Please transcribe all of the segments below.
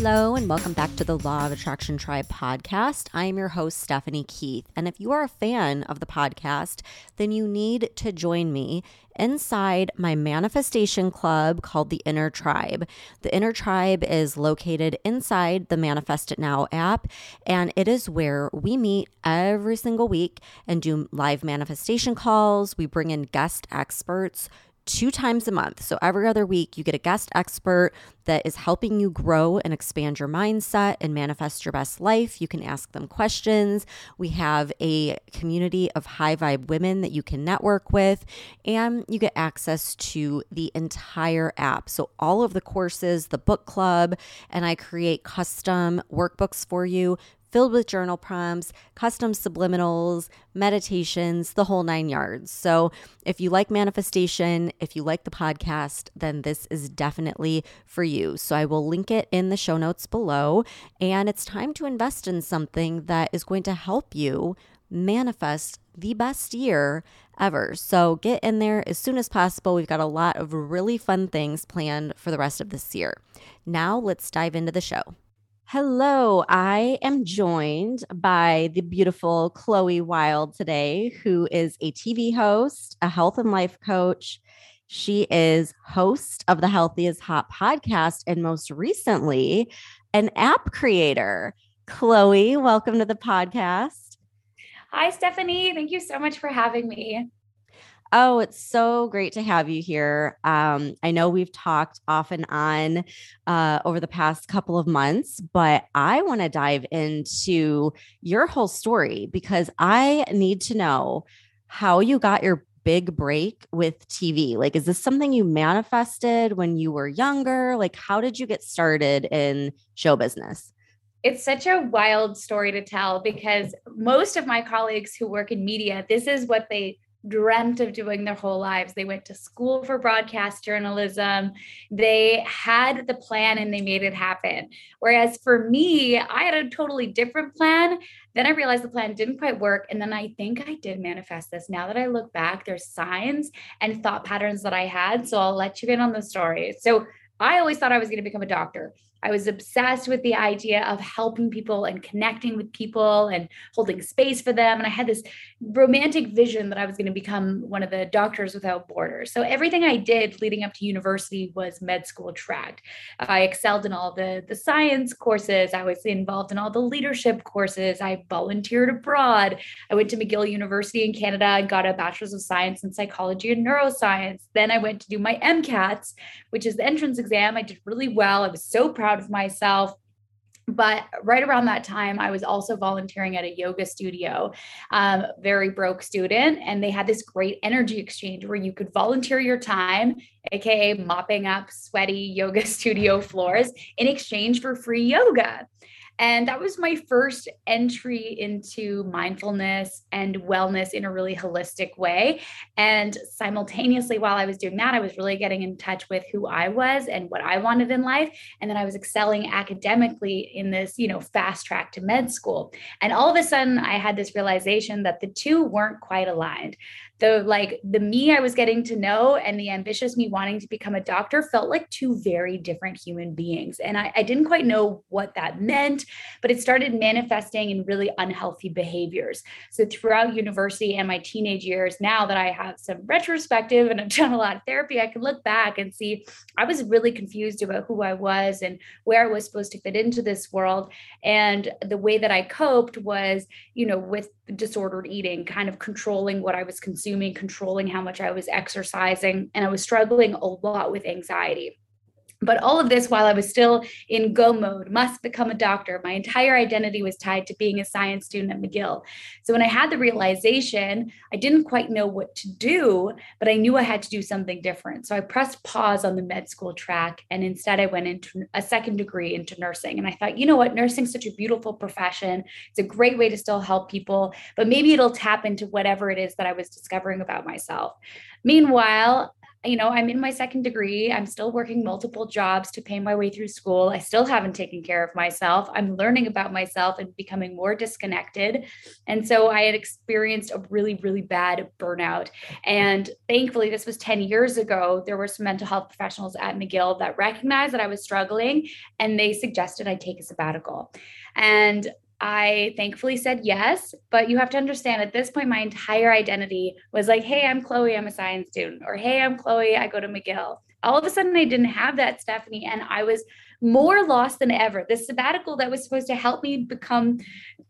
Hello, and welcome back to the Law of Attraction Tribe podcast. I am your host, Stephanie Keith. And if you are a fan of the podcast, then you need to join me inside my manifestation club called the Inner Tribe. The Inner Tribe is located inside the Manifest It Now app, and it is where we meet every single week and do live manifestation calls. We bring in guest experts two times a month. So every other week, you get a guest expert that is helping you grow and expand your mindset and manifest your best life. You can ask them questions. We have a community of high vibe women that you can network with, and you get access to the entire app. So all of the courses, the book club, and I create custom workbooks for you filled with journal prompts, custom subliminals, meditations, the whole nine yards. So, if you like manifestation, if you like the podcast, then this is definitely for you. So, I will link it in the show notes below. And it's time to invest in something that is going to help you manifest the best year ever. So, get in there as soon as possible. We've got a lot of really fun things planned for the rest of this year. Now, let's dive into the show. Hello, I am joined by the beautiful Chloe Wilde today, who is a TV host, a health and life coach. She is host of the Healthy is Hot podcast, and most recently, an app creator. Chloe, welcome to the podcast. Hi, Stephanie. Thank you so much for having me. Oh, it's so great to have you here. Um, I know we've talked off and on uh, over the past couple of months, but I want to dive into your whole story because I need to know how you got your big break with TV. Like, is this something you manifested when you were younger? Like, how did you get started in show business? It's such a wild story to tell because most of my colleagues who work in media, this is what they dreamt of doing their whole lives. They went to school for broadcast journalism. They had the plan and they made it happen. Whereas for me, I had a totally different plan. Then I realized the plan didn't quite work. And then I think I did manifest this. Now that I look back, there's signs and thought patterns that I had. So I'll let you in on the story. So I always thought I was going to become a doctor. I was obsessed with the idea of helping people and connecting with people and holding space for them. And I had this romantic vision that I was going to become one of the doctors without borders. So everything I did leading up to university was med school tracked. I excelled in all the, the science courses. I was involved in all the leadership courses. I volunteered abroad. I went to McGill University in Canada and got a bachelor's of science in psychology and neuroscience. Then I went to do my MCATs, which is the entrance exam. I did really well. I was so proud proud of myself. But right around that time i was also volunteering at a yoga studio. Um, very broke student and they had this great energy exchange where you could volunteer your time aka mopping up sweaty yoga studio floors in exchange for free yoga and that was my first entry into mindfulness and wellness in a really holistic way. And simultaneously, while I was doing that, I was really getting in touch with who I was and what I wanted in life. And then I was excelling academically in this, you know, fast track to med school. And all of a sudden, I had this realization that the two weren't quite aligned the like the me I was getting to know and the ambitious me wanting to become a doctor felt like two very different human beings. And I, I didn't quite know what that meant, but it started manifesting in really unhealthy behaviors. So throughout university and my teenage years, now that I have some retrospective and I've done a lot of therapy, I can look back and see I was really confused about who I was and where I was supposed to fit into this world. And the way that I coped was, you know, with disordered eating, kind of controlling what I was consuming, controlling how much I was exercising. And I was struggling a lot with anxiety. But all of this while I was still in go mode, must become a doctor. My entire identity was tied to being a science student at McGill. So when I had the realization, I didn't quite know what to do, but I knew I had to do something different. So I pressed pause on the med school track and instead I went into a second degree into nursing. And I thought, you know what, nursing's such a beautiful profession. It's a great way to still help people, but maybe it'll tap into whatever it is that I was discovering about myself. Meanwhile, you know, I'm in my second degree. I'm still working multiple jobs to pay my way through school. I still haven't taken care of myself. I'm learning about myself and becoming more disconnected. And so I had experienced a really, really bad burnout. And thankfully, this was 10 years ago. There were some mental health professionals at McGill that recognized that I was struggling and they suggested I take a sabbatical. And I thankfully said yes, but you have to understand at this point, my entire identity was like, hey, I'm Chloe, I'm a science student, or hey, I'm Chloe, I go to McGill. All of a sudden, I didn't have that, Stephanie, and I was more lost than ever. The sabbatical that was supposed to help me become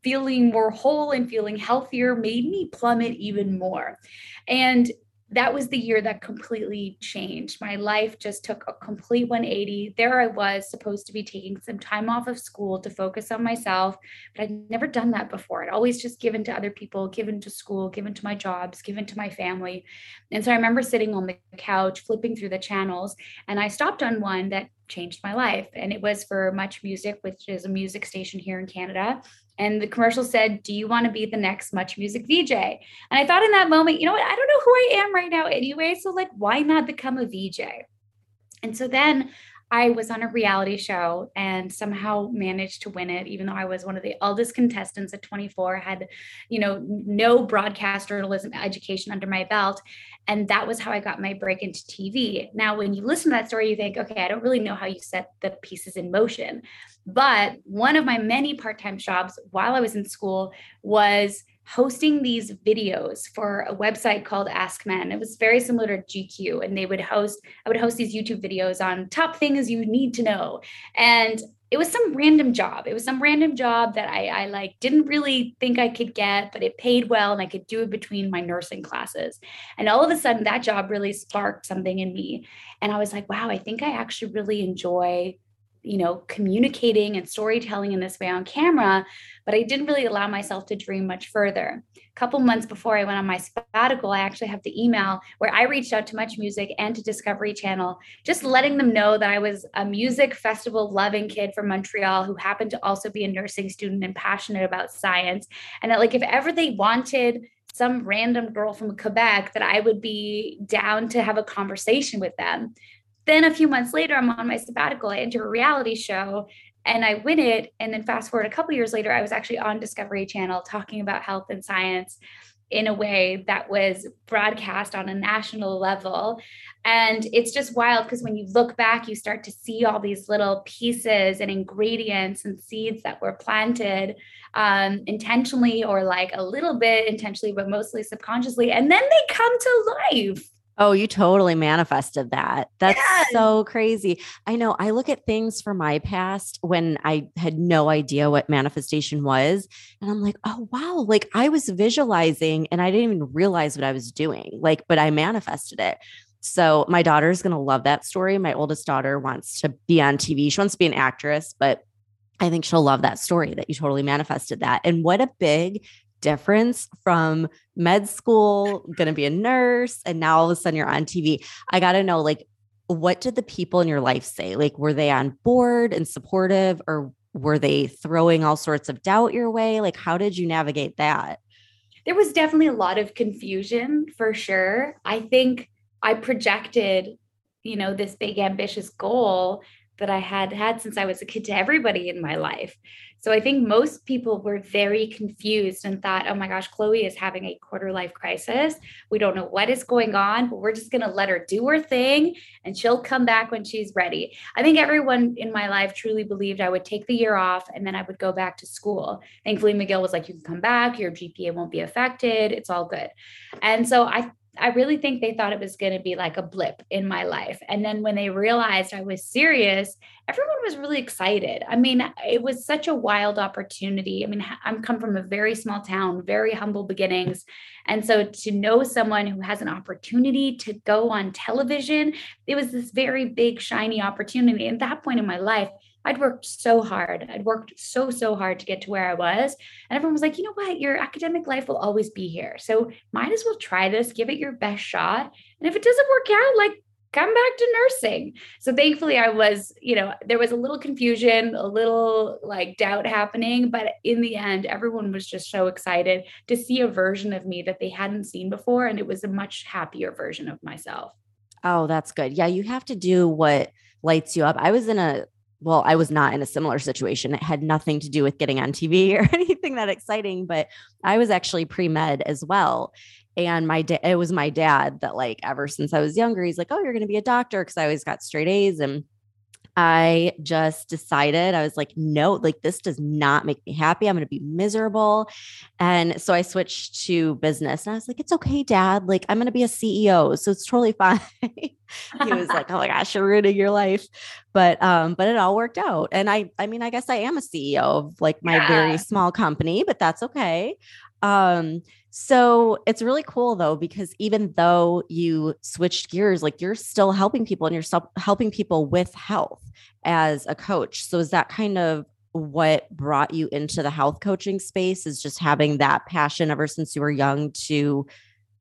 feeling more whole and feeling healthier made me plummet even more. And that was the year that completely changed. My life just took a complete 180. There I was supposed to be taking some time off of school to focus on myself, but I'd never done that before. I'd always just given to other people, given to school, given to my jobs, given to my family. And so I remember sitting on the couch, flipping through the channels, and I stopped on one that changed my life. And it was for Much Music, which is a music station here in Canada. And the commercial said, Do you want to be the next Much Music VJ? And I thought in that moment, you know what? I don't know who I am right now anyway. So, like, why not become a VJ? And so then I was on a reality show and somehow managed to win it, even though I was one of the oldest contestants at 24, had, you know, no broadcast journalism education under my belt. And that was how I got my break into TV. Now, when you listen to that story, you think, okay, I don't really know how you set the pieces in motion. But one of my many part time jobs while I was in school was hosting these videos for a website called Ask Men. It was very similar to GQ, and they would host, I would host these YouTube videos on top things you need to know. And it was some random job. It was some random job that I, I like didn't really think I could get, but it paid well and I could do it between my nursing classes. And all of a sudden that job really sparked something in me. And I was like, wow, I think I actually really enjoy you know communicating and storytelling in this way on camera but i didn't really allow myself to dream much further a couple months before i went on my sabbatical i actually have the email where i reached out to much music and to discovery channel just letting them know that i was a music festival loving kid from montreal who happened to also be a nursing student and passionate about science and that like if ever they wanted some random girl from Quebec that I would be down to have a conversation with them. Then a few months later, I'm on my sabbatical. I enter a reality show and I win it. And then fast forward a couple years later, I was actually on Discovery Channel talking about health and science in a way that was broadcast on a national level. And it's just wild because when you look back, you start to see all these little pieces and ingredients and seeds that were planted um, intentionally or like a little bit intentionally, but mostly subconsciously. And then they come to life. Oh, you totally manifested that. That's yes. so crazy. I know. I look at things from my past when I had no idea what manifestation was. And I'm like, oh, wow. Like I was visualizing and I didn't even realize what I was doing. Like, but I manifested it. So my daughter is going to love that story. My oldest daughter wants to be on TV. She wants to be an actress, but I think she'll love that story that you totally manifested that. And what a big difference from med school, gonna be a nurse, and now all of a sudden you're on TV. I gotta know, like, what did the people in your life say? Like, were they on board and supportive, or were they throwing all sorts of doubt your way? Like, how did you navigate that? There was definitely a lot of confusion for sure. I think I projected, you know, this big ambitious goal that I had had since I was a kid to everybody in my life. So I think most people were very confused and thought, oh my gosh, Chloe is having a quarter life crisis. We don't know what is going on, but we're just going to let her do her thing and she'll come back when she's ready. I think everyone in my life truly believed I would take the year off and then I would go back to school. Thankfully, McGill was like, you can come back, your GPA won't be affected, it's all good. And so I I really think they thought it was going to be like a blip in my life. And then when they realized I was serious, everyone was really excited. I mean, it was such a wild opportunity. I mean, I'm come from a very small town, very humble beginnings. And so to know someone who has an opportunity to go on television, it was this very big, shiny opportunity. At that point in my life, I'd worked so hard. I'd worked so, so hard to get to where I was. And everyone was like, you know what? Your academic life will always be here. So might as well try this, give it your best shot. And if it doesn't work out, like come back to nursing. So thankfully I was, you know, there was a little confusion, a little like doubt happening, but in the end everyone was just so excited to see a version of me that they hadn't seen before and it was a much happier version of myself. Oh, that's good. Yeah, you have to do what lights you up. I was in a well, I was not in a similar situation. It had nothing to do with getting on TV or anything that exciting, but I was actually pre med as well. And my da- it was my dad that like ever since I was younger, he's like, "Oh, you're going to be a doctor," because I always got straight A's and I just decided I was like, no, like this does not make me happy. I'm going to be miserable. And so I switched to business and I was like, it's okay, dad. Like, I'm going to be a CEO. So it's totally fine. he was like, oh my gosh, you're ruining your life. But, um, but it all worked out. And I, I mean, I guess I am a CEO of like my yeah. very small company, but that's okay. Um, so it's really cool though, because even though you switched gears, like you're still helping people and you're still helping people with health as a coach. So is that kind of what brought you into the health coaching space is just having that passion ever since you were young to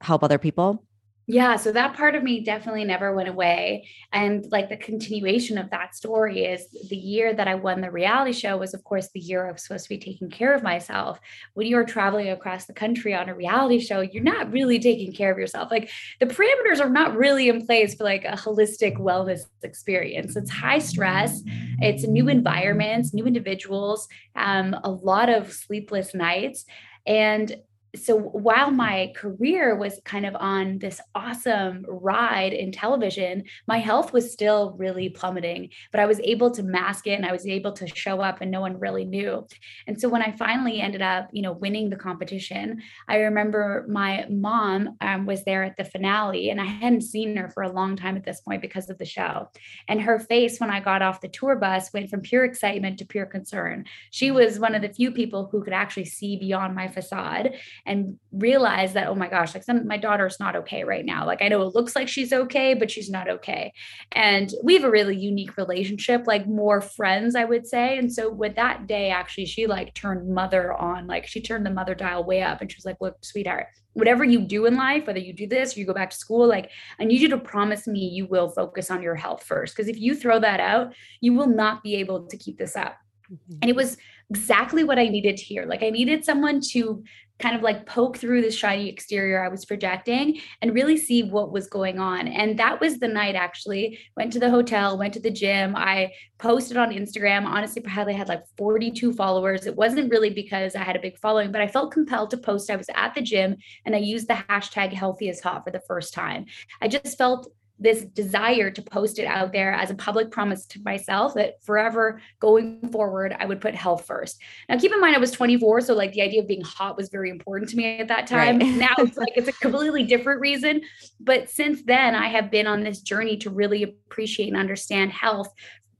help other people? Yeah, so that part of me definitely never went away. And like the continuation of that story is the year that I won the reality show was, of course, the year I was supposed to be taking care of myself. When you're traveling across the country on a reality show, you're not really taking care of yourself. Like the parameters are not really in place for like a holistic wellness experience. It's high stress, it's new environments, new individuals, um, a lot of sleepless nights. And so while my career was kind of on this awesome ride in television, my health was still really plummeting, but I was able to mask it and I was able to show up and no one really knew. And so when I finally ended up, you know, winning the competition, I remember my mom um, was there at the finale and I hadn't seen her for a long time at this point because of the show. And her face when I got off the tour bus went from pure excitement to pure concern. She was one of the few people who could actually see beyond my facade and realize that, oh my gosh, like some, my daughter's not okay right now. Like I know it looks like she's okay, but she's not okay. And we have a really unique relationship, like more friends, I would say. And so with that day, actually, she like turned mother on, like she turned the mother dial way up and she was like, look, sweetheart, whatever you do in life, whether you do this or you go back to school, like I need you to promise me you will focus on your health first. Because if you throw that out, you will not be able to keep this up. Mm-hmm. And it was exactly what I needed to hear. Like I needed someone to kind of like poke through the shiny exterior I was projecting and really see what was going on. And that was the night actually. Went to the hotel, went to the gym. I posted on Instagram. Honestly, probably had like 42 followers. It wasn't really because I had a big following, but I felt compelled to post. I was at the gym and I used the hashtag healthy is hot for the first time. I just felt this desire to post it out there as a public promise to myself that forever going forward, I would put health first. Now, keep in mind, I was 24. So, like, the idea of being hot was very important to me at that time. Right. now it's like it's a completely different reason. But since then, I have been on this journey to really appreciate and understand health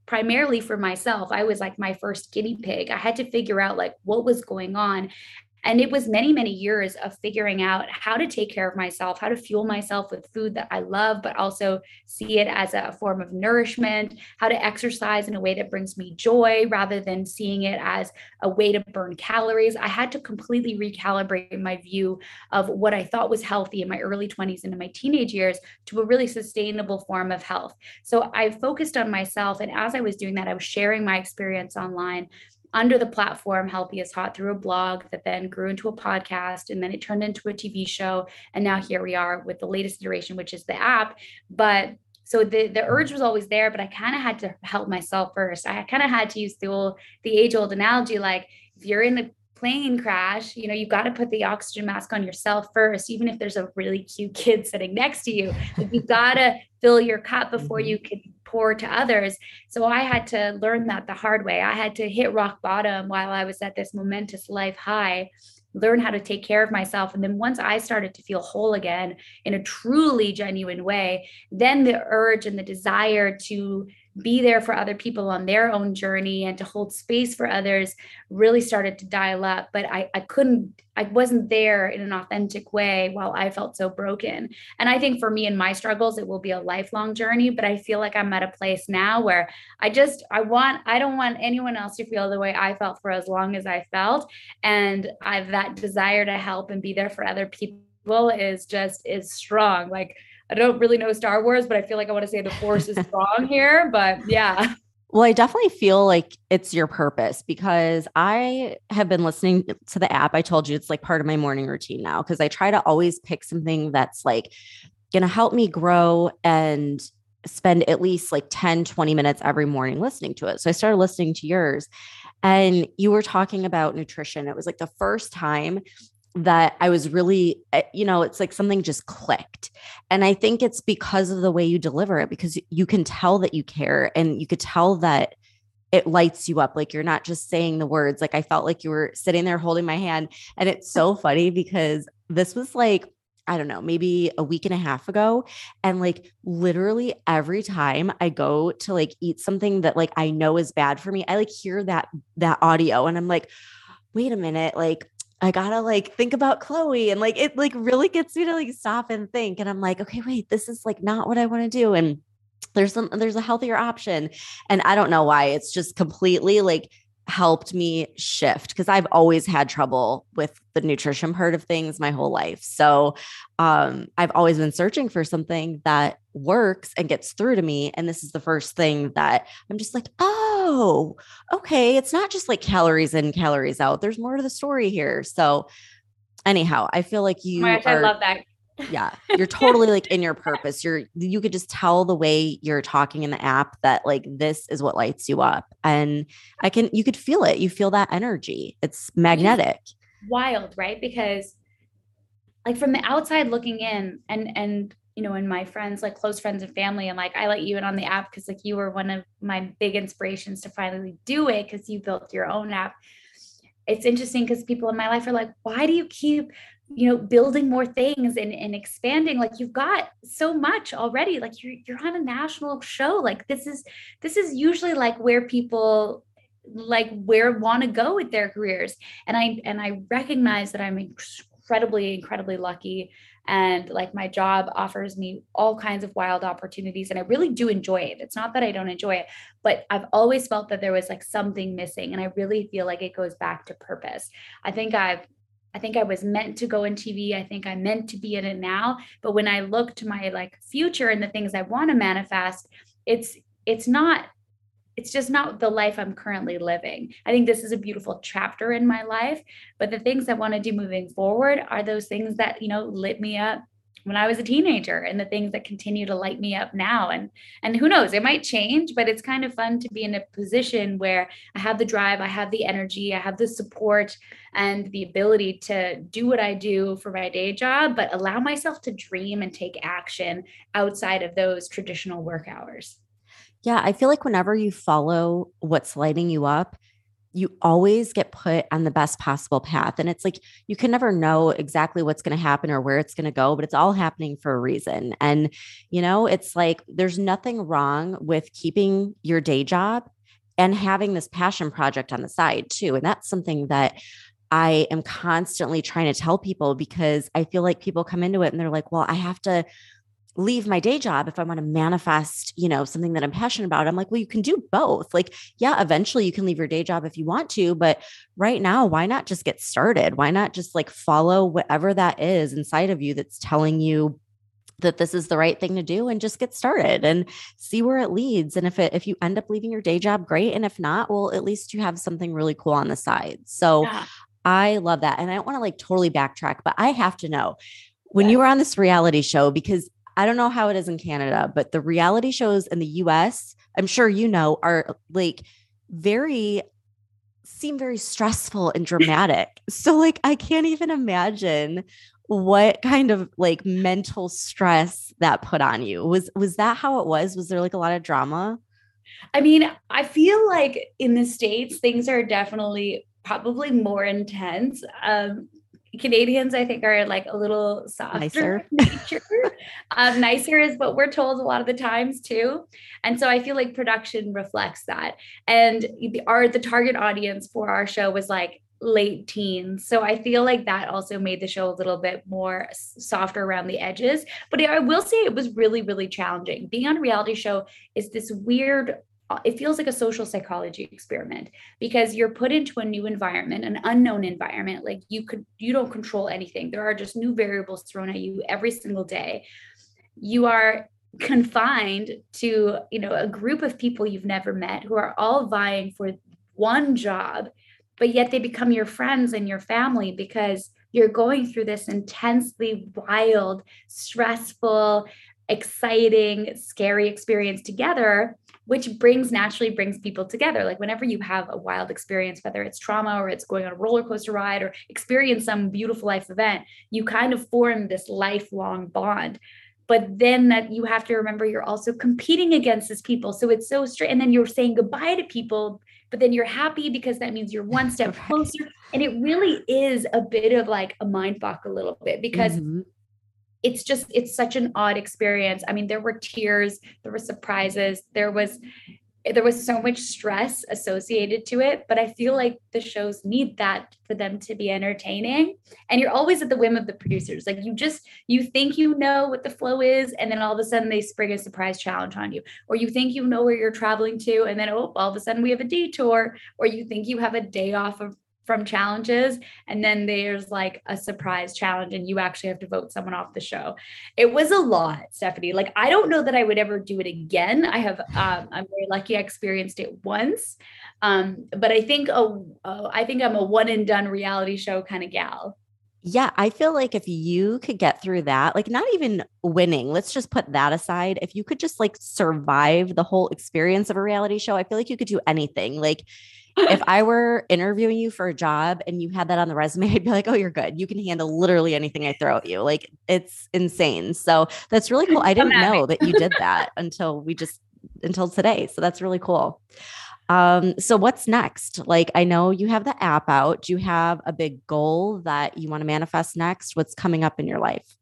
primarily for myself. I was like my first guinea pig. I had to figure out like what was going on. And it was many, many years of figuring out how to take care of myself, how to fuel myself with food that I love, but also see it as a form of nourishment, how to exercise in a way that brings me joy rather than seeing it as a way to burn calories. I had to completely recalibrate my view of what I thought was healthy in my early 20s and in my teenage years to a really sustainable form of health. So I focused on myself. And as I was doing that, I was sharing my experience online under the platform Healthy is Hot through a blog that then grew into a podcast and then it turned into a TV show. And now here we are with the latest iteration, which is the app. But so the the urge was always there, but I kind of had to help myself first. I kind of had to use the old the age old analogy, like if you're in a plane crash, you know, you've got to put the oxygen mask on yourself first, even if there's a really cute kid sitting next to you. Like you've got to fill your cup before mm-hmm. you can pour to others. So I had to learn that the hard way. I had to hit rock bottom while I was at this momentous life high learn how to take care of myself. And then once I started to feel whole again in a truly genuine way, then the urge and the desire to be there for other people on their own journey and to hold space for others really started to dial up. But I, I couldn't i wasn't there in an authentic way while i felt so broken. And i think for me and my struggles it will be a lifelong journey but i feel like i'm at a place now where i just i want i don't want anyone else to feel the way i felt for as long as i felt. And i've that desire to help and be there for other people is just is strong. Like I don't really know Star Wars, but I feel like I want to say the force is strong here. But yeah. Well, I definitely feel like it's your purpose because I have been listening to the app. I told you it's like part of my morning routine now because I try to always pick something that's like going to help me grow and spend at least like 10, 20 minutes every morning listening to it. So I started listening to yours and you were talking about nutrition. It was like the first time that I was really, eh, you know, it's like something just clicked. And I think it's because of the way you deliver it, because you can tell that you care and you could tell that it lights you up. Like you're not just saying the words. Like I felt like you were sitting there holding my hand. And it's so funny because this was like, I don't know, maybe a week and a half ago. And like literally every time I go to like eat something that like I know is bad for me, I like hear that that audio and I'm like, wait a minute, like I gotta like think about Chloe and like it like really gets me to like stop and think. And I'm like, okay, wait, this is like not what I want to do. And there's some there's a healthier option. And I don't know why. It's just completely like helped me shift because I've always had trouble with the nutrition part of things my whole life. So um, I've always been searching for something that works and gets through to me. And this is the first thing that I'm just like, oh, okay. It's not just like calories in, calories out. There's more to the story here. So anyhow, I feel like you. Are, I love that yeah you're totally like in your purpose you're you could just tell the way you're talking in the app that like this is what lights you up and i can you could feel it you feel that energy it's magnetic wild right because like from the outside looking in and and you know and my friends like close friends and family and like i let you in on the app because like you were one of my big inspirations to finally do it because you built your own app. It's interesting because people in my life are like why do you keep you know building more things and, and expanding? Like you've got so much already. Like you're you're on a national show. Like this is this is usually like where people like where want to go with their careers. And i and i recognize that i'm incredibly incredibly lucky and like my job offers me all kinds of wild opportunities and i really do enjoy it it's not that i don't enjoy it but i've always felt that there was like something missing and i really feel like it goes back to purpose i think i've I think I was meant to go in TV. I think I'm meant to be in it now. But when I look to my like future and the things I want to manifest, it's it's not it's just not the life I'm currently living. I think this is a beautiful chapter in my life, but the things I want to do moving forward are those things that, you know, lit me up when I was a teenager and the things that continue to light me up now. And and who knows, it might change, but it's kind of fun to be in a position where I have the drive, I have the energy, I have the support and the ability to do what I do for my day job, but allow myself to dream and take action outside of those traditional work hours. Yeah, I feel like whenever you follow what's lighting you up, you always get put on the best possible path. And it's like you can never know exactly what's going to happen or where it's going to go, but it's all happening for a reason. And, you know, it's like there's nothing wrong with keeping your day job and having this passion project on the side too. And that's something that I am constantly trying to tell people because I feel like people come into it and they're like, well, I have to leave my day job if I want to manifest, you know, something that I'm passionate about. I'm like, well, you can do both. Like, yeah, eventually you can leave your day job if you want to, but right now, why not just get started? Why not just like follow whatever that is inside of you that's telling you that this is the right thing to do and just get started and see where it leads and if it if you end up leaving your day job great and if not well at least you have something really cool on the side so yeah. i love that and i don't want to like totally backtrack but i have to know when you were on this reality show because I don't know how it is in Canada, but the reality shows in the US, I'm sure you know, are like very seem very stressful and dramatic. so like I can't even imagine what kind of like mental stress that put on you. Was was that how it was? Was there like a lot of drama? I mean, I feel like in the states things are definitely probably more intense. Um Canadians, I think, are like a little softer nicer. nature. um, nicer is what we're told a lot of the times too. And so I feel like production reflects that. And the our the target audience for our show was like late teens. So I feel like that also made the show a little bit more softer around the edges. But I will say it was really, really challenging. Being on a reality show is this weird Uh, it feels like a social psychology experiment because you're put into a new environment an unknown environment like you could you don't control anything. There are just new variables thrown at you every single day. You are confined to you know a group of people you've never met who are all vying for one job but yet they become your friends and your family because you're going through this intensely wild stressful exciting scary experience together which brings naturally brings people together. Like whenever you have a wild experience, whether it's trauma or it's going on a roller coaster ride or experience some beautiful life event, you kind of form this lifelong bond. But then that you have to remember you're also competing against these people. So it's so straight. And then you're saying goodbye to people, but then you're happy because that means you're one step closer. And it really is a bit of like a mind fuck a little bit because mm-hmm it's just it's such an odd experience. I mean there were tears there were surprises there was there was so much stress associated to it but i feel like the shows need that for them to be entertaining. And you're always at the whim of the producers. Like you just you think you know what the flow is and then all of a sudden they spring a surprise challenge on you. Or you think you know where you're traveling to and then oh all of a sudden we have a detour. Or you think you have a day off of from challenges and then there's like a surprise challenge and you actually have to vote someone off the show. It was a lot stephanie. Like i don't know that i would ever do it again. I have um, i'm very lucky i experienced it once. Um, but i think a, uh, I think i'm a one and done reality show kind of gal. Yeah, I feel like if you could get through that, like not even winning, let's just put that aside. If you could just like survive the whole experience of a reality show, I feel like you could do anything. Like if I were interviewing you for a job and you had that on the resume, I'd be like, oh, you're good. You can handle literally anything I throw at you. Like it's insane. So that's really cool. I didn't know that you did that until we just until today. So that's really cool. Um, so what's next? Like I know you have the app out. Do you have a big goal that you want to manifest next? What's coming up in your life?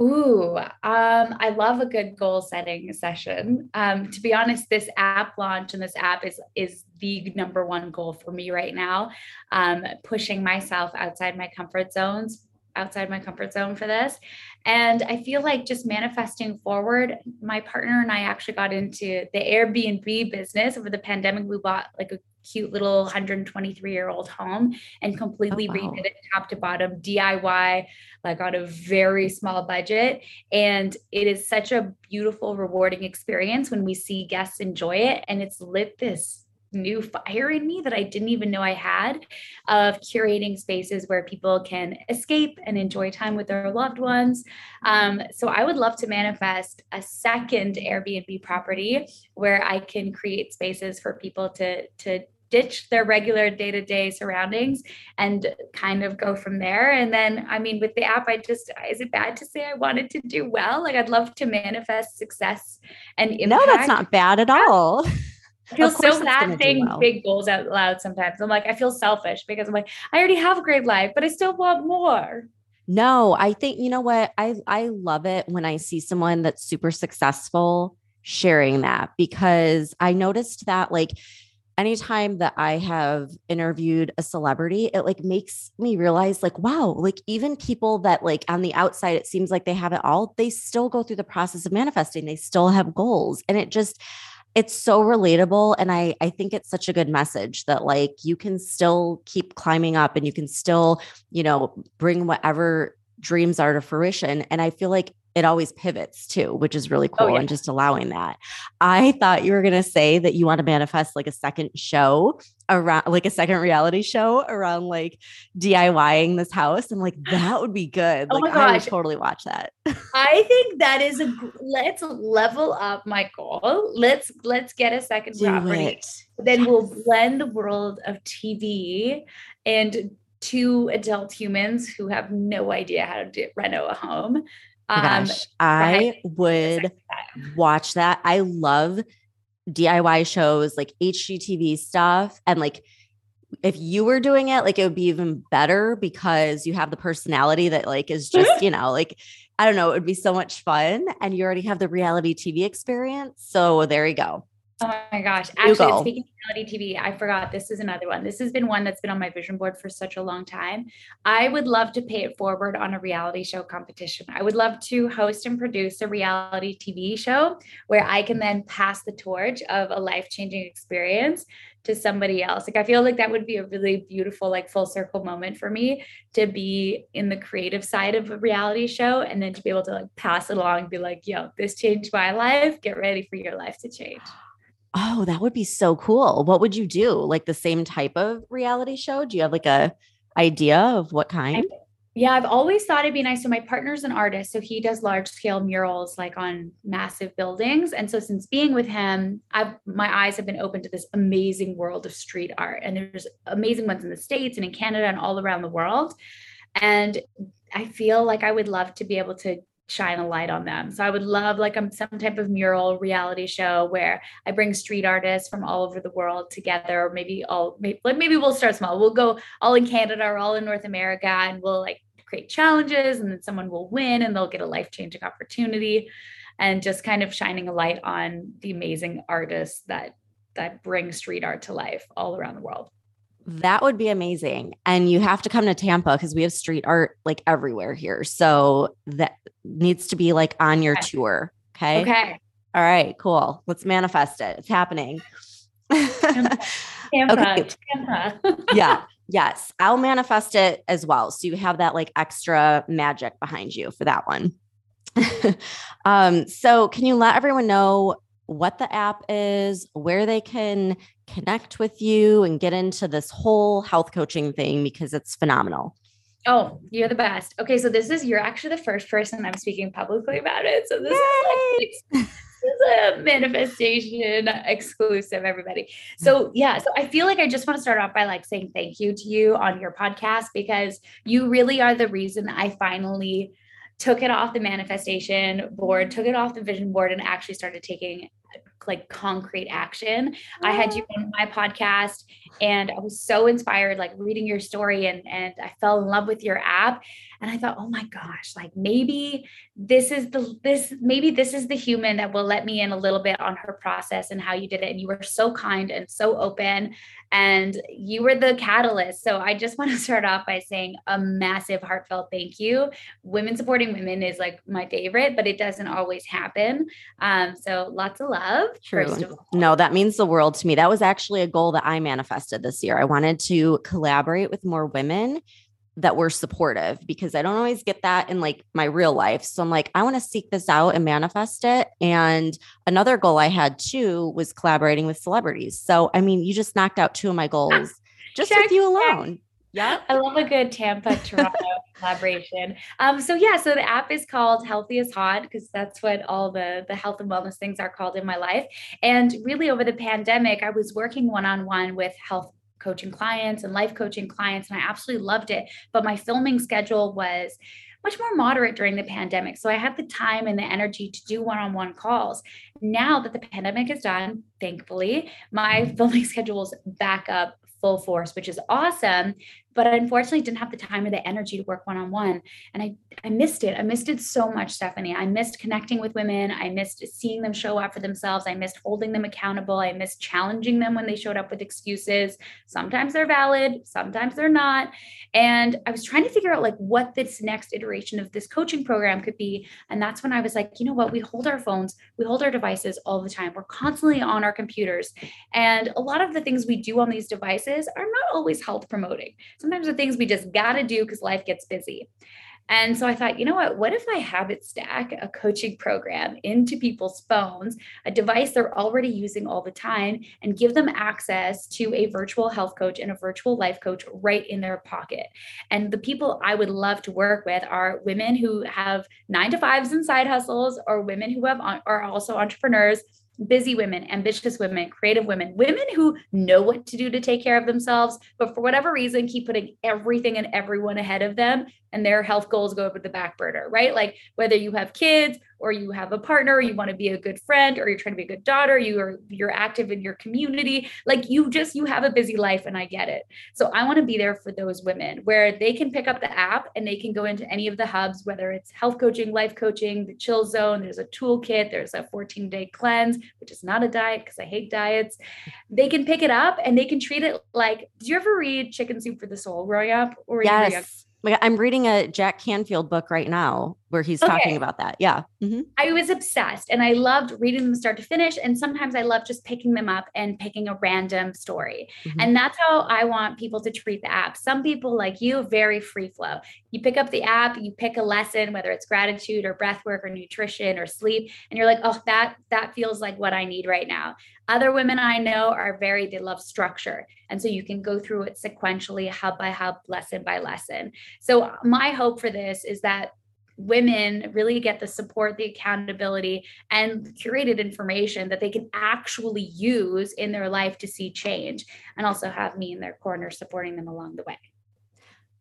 Ooh, um, I love a good goal setting session. Um, to be honest, this app launch and this app is is the number one goal for me right now. Um, pushing myself outside my comfort zones, outside my comfort zone for this. And I feel like just manifesting forward, my partner and I actually got into the Airbnb business over the pandemic. We bought like a cute little 123 year old home and completely oh, wow. redid it top to bottom DIY, like on a very small budget. And it is such a beautiful, rewarding experience when we see guests enjoy it. And it's lit this new fire in me that I didn't even know I had of curating spaces where people can escape and enjoy time with their loved ones. Um, so I would love to manifest a second Airbnb property where I can create spaces for people to to ditch their regular day-to-day surroundings and kind of go from there and then i mean with the app i just is it bad to say i wanted to do well like i'd love to manifest success and impact. no that's not bad at all I feel so bad saying well. big goals out loud sometimes. I'm like, I feel selfish because I'm like, I already have a great life, but I still want more. No, I think you know what? I I love it when I see someone that's super successful sharing that because I noticed that like anytime that I have interviewed a celebrity, it like makes me realize like, wow, like even people that like on the outside, it seems like they have it all, they still go through the process of manifesting. They still have goals. And it just, it's so relatable and i i think it's such a good message that like you can still keep climbing up and you can still you know bring whatever dreams are to fruition and i feel like it always pivots too, which is really oh, cool. Oh, yeah. And just allowing that. I thought you were going to say that you want to manifest like a second show around, like a second reality show around like DIYing this house. I'm like, that would be good. Oh like, I would totally watch that. I think that is a, let's level up my goal. Let's, let's get a second Do property. It. Then we'll blend the world of TV and two adult humans who have no idea how to do, reno a home um, gosh, I would watch that. I love DIY shows like HGTV stuff and like if you were doing it, like it would be even better because you have the personality that like is just, you know, like I don't know, it would be so much fun and you already have the reality TV experience. So there you go. Oh my gosh. Actually, speaking of reality TV, I forgot this is another one. This has been one that's been on my vision board for such a long time. I would love to pay it forward on a reality show competition. I would love to host and produce a reality TV show where I can then pass the torch of a life changing experience to somebody else. Like I feel like that would be a really beautiful, like full circle moment for me to be in the creative side of a reality show and then to be able to like pass it along and be like, yo, this changed my life. Get ready for your life to change. Oh, that would be so cool. What would you do? Like the same type of reality show? Do you have like a idea of what kind? I, yeah, I've always thought it'd be nice. So my partner's an artist, so he does large scale murals like on massive buildings. And so since being with him, I've my eyes have been open to this amazing world of street art. And there's amazing ones in the States and in Canada and all around the world. And I feel like I would love to be able to shine a light on them. So I would love like um, some type of mural reality show where I bring street artists from all over the world together. Or maybe all maybe, like maybe we'll start small. We'll go all in Canada or all in North America, and we'll like create challenges, and then someone will win, and they'll get a life changing opportunity, and just kind of shining a light on the amazing artists that that bring street art to life all around the world. That would be amazing. And you have to come to Tampa because we have street art like everywhere here. So that needs to be like on your okay. tour. Okay. Okay. All right, cool. Let's manifest it. It's happening. Tampa. okay. Tampa. yeah. Yes. I'll manifest it as well. So you have that like extra magic behind you for that one. um, so can you let everyone know what the app is, where they can connect with you and get into this whole health coaching thing because it's phenomenal. Oh, you're the best. Okay, so this is you're actually the first person I'm speaking publicly about it. So this Yay! is like this is a manifestation exclusive, everybody. So yeah, so I feel like I just want to start off by like saying thank you to you on your podcast because you really are the reason I finally took it off the manifestation board, took it off the vision board, and actually started taking like concrete action. I had you on my podcast and I was so inspired, like reading your story and and I fell in love with your app. And I thought, oh my gosh, like maybe this is the this maybe this is the human that will let me in a little bit on her process and how you did it. And you were so kind and so open and you were the catalyst. So I just want to start off by saying a massive heartfelt thank you. Women supporting women is like my favorite, but it doesn't always happen. Um, so lots of love. True. No, that means the world to me. That was actually a goal that I manifested this year. I wanted to collaborate with more women that were supportive because I don't always get that in like my real life. So I'm like, I want to seek this out and manifest it. And another goal I had too was collaborating with celebrities. So, I mean, you just knocked out two of my goals just check, with you alone. Yeah. I love a good Tampa Toronto collaboration. Um, so yeah, so the app is called Healthy is Hot because that's what all the the health and wellness things are called in my life. And really over the pandemic, I was working one-on-one with health coaching clients and life coaching clients, and I absolutely loved it. But my filming schedule was much more moderate during the pandemic. So I had the time and the energy to do one on one calls. Now that the pandemic is done, thankfully, my filming schedule is back up full force, which is awesome but unfortunately didn't have the time or the energy to work one on one. And I, I missed it. I missed it so much, Stephanie. I missed connecting with women. I missed seeing them show up for themselves. I missed holding them accountable. I missed challenging them when they showed up with excuses. Sometimes they're valid, sometimes they're not. And I was trying to figure out like what this next iteration of this coaching program could be. And that's when I was like, you know what? We hold our phones, we hold our devices all the time. We're constantly on our computers. And a lot of the things we do on these devices are not always health promoting sometimes the things we just got to do because life gets busy. And so I thought, you know what? What if I habit stack a coaching program into people's phones, a device they're already using all the time, and give them access to a virtual health coach and a virtual life coach right in their pocket? And the people I would love to work with are women who have nine to fives and side hustles, or women who have are also entrepreneurs busy women, ambitious women, creative women, women who know what to do to take care of themselves, but for whatever reason keep putting everything and everyone ahead of them and their health goals go over the back burner, right? Like whether you have kids or you have a partner, or you want to be a good friend, or you're trying to be a good daughter, you are you're active in your community. Like you just you have a busy life and I get it. So I want to be there for those women where they can pick up the app and they can go into any of the hubs, whether it's health coaching, life coaching, the chill zone, there's a toolkit, there's a 14-day cleanse, which is not a diet because I hate diets. They can pick it up and they can treat it like did you ever read Chicken Soup for the Soul growing up? Or yes. I'm reading a Jack Canfield book right now where he's okay. talking about that. Yeah. Mm-hmm. I was obsessed and I loved reading them start to finish. And sometimes I love just picking them up and picking a random story. Mm-hmm. And that's how I want people to treat the app. Some people like you, very free flow. You pick up the app, you pick a lesson, whether it's gratitude or breath work or nutrition or sleep, and you're like, oh, that that feels like what I need right now. Other women I know are very, they love structure. And so you can go through it sequentially, hub by hub, lesson by lesson. So my hope for this is that women really get the support, the accountability, and curated information that they can actually use in their life to see change and also have me in their corner supporting them along the way.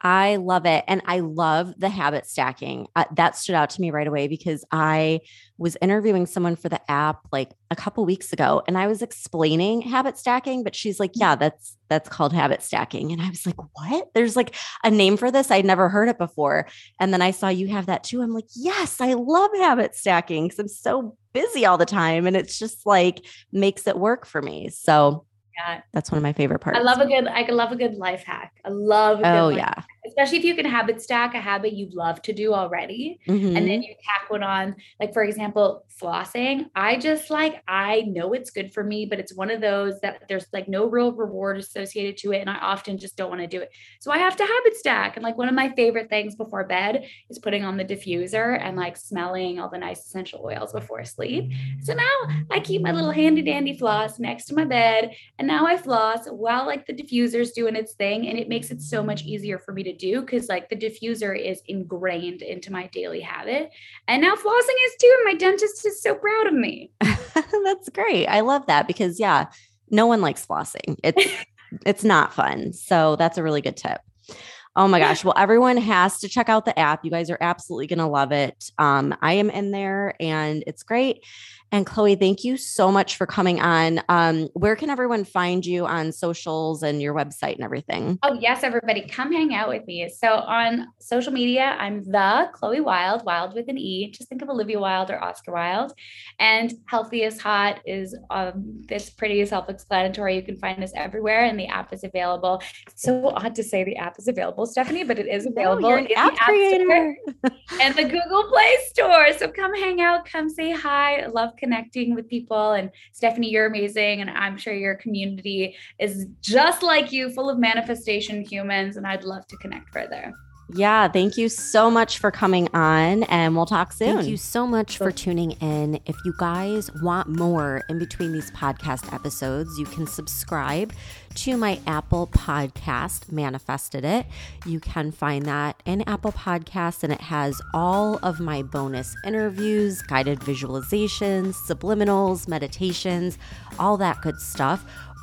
I love it. And I love the habit stacking. Uh, that stood out to me right away because I was interviewing someone for the app like a couple weeks ago and I was explaining habit stacking, but she's like, yeah, that's that's called habit stacking. And I was like, what? There's like a name for this. I'd never heard it before. And then I saw you have that too. I'm like, yes, I love habit stacking because I'm so busy all the time. And it's just like makes it work for me. So yeah. That's one of my favorite parts. I love a good, I love a good life hack. I love. oh yeah. Hack especially if you can habit stack a habit you love to do already mm-hmm. and then you tack one on like for example flossing. I just like i know it's good for me but it's one of those that there's like no real reward associated to it and i often just don't want to do it. So i have to habit stack and like one of my favorite things before bed is putting on the diffuser and like smelling all the nice essential oils before sleep. So now i keep my little handy dandy floss next to my bed and now i floss while like the diffuser's doing its thing and it makes it so much easier for me to do because like the diffuser is ingrained into my daily habit. And now flossing is too. And my dentist is so proud of me. That's great. I love that because yeah, no one likes flossing. It's it's not fun. So that's a really good tip. Oh my gosh. Well, everyone has to check out the app. You guys are absolutely going to love it. Um, I am in there and it's great. And Chloe, thank you so much for coming on. Um, where can everyone find you on socials and your website and everything? Oh, yes, everybody, come hang out with me. So on social media, I'm the Chloe Wilde, Wilde with an E. Just think of Olivia Wilde or Oscar Wilde. And Healthy is Hot is um, it's pretty self-explanatory. You can find us everywhere, and the app is available. It's so odd to say the app is available, Stephanie, but it is available no, in app the App Store and the Google Play Store. So come hang out, come say hi. I love connecting with people. And Stephanie, you're amazing. And I'm sure your community is just like you, full of manifestation humans. And I'd love to connect further. Yeah, thank you so much for coming on, and we'll talk soon. Thank you so much for tuning in. If you guys want more in between these podcast episodes, you can subscribe to my Apple podcast, Manifested It. You can find that in Apple Podcasts, and it has all of my bonus interviews, guided visualizations, subliminals, meditations, all that good stuff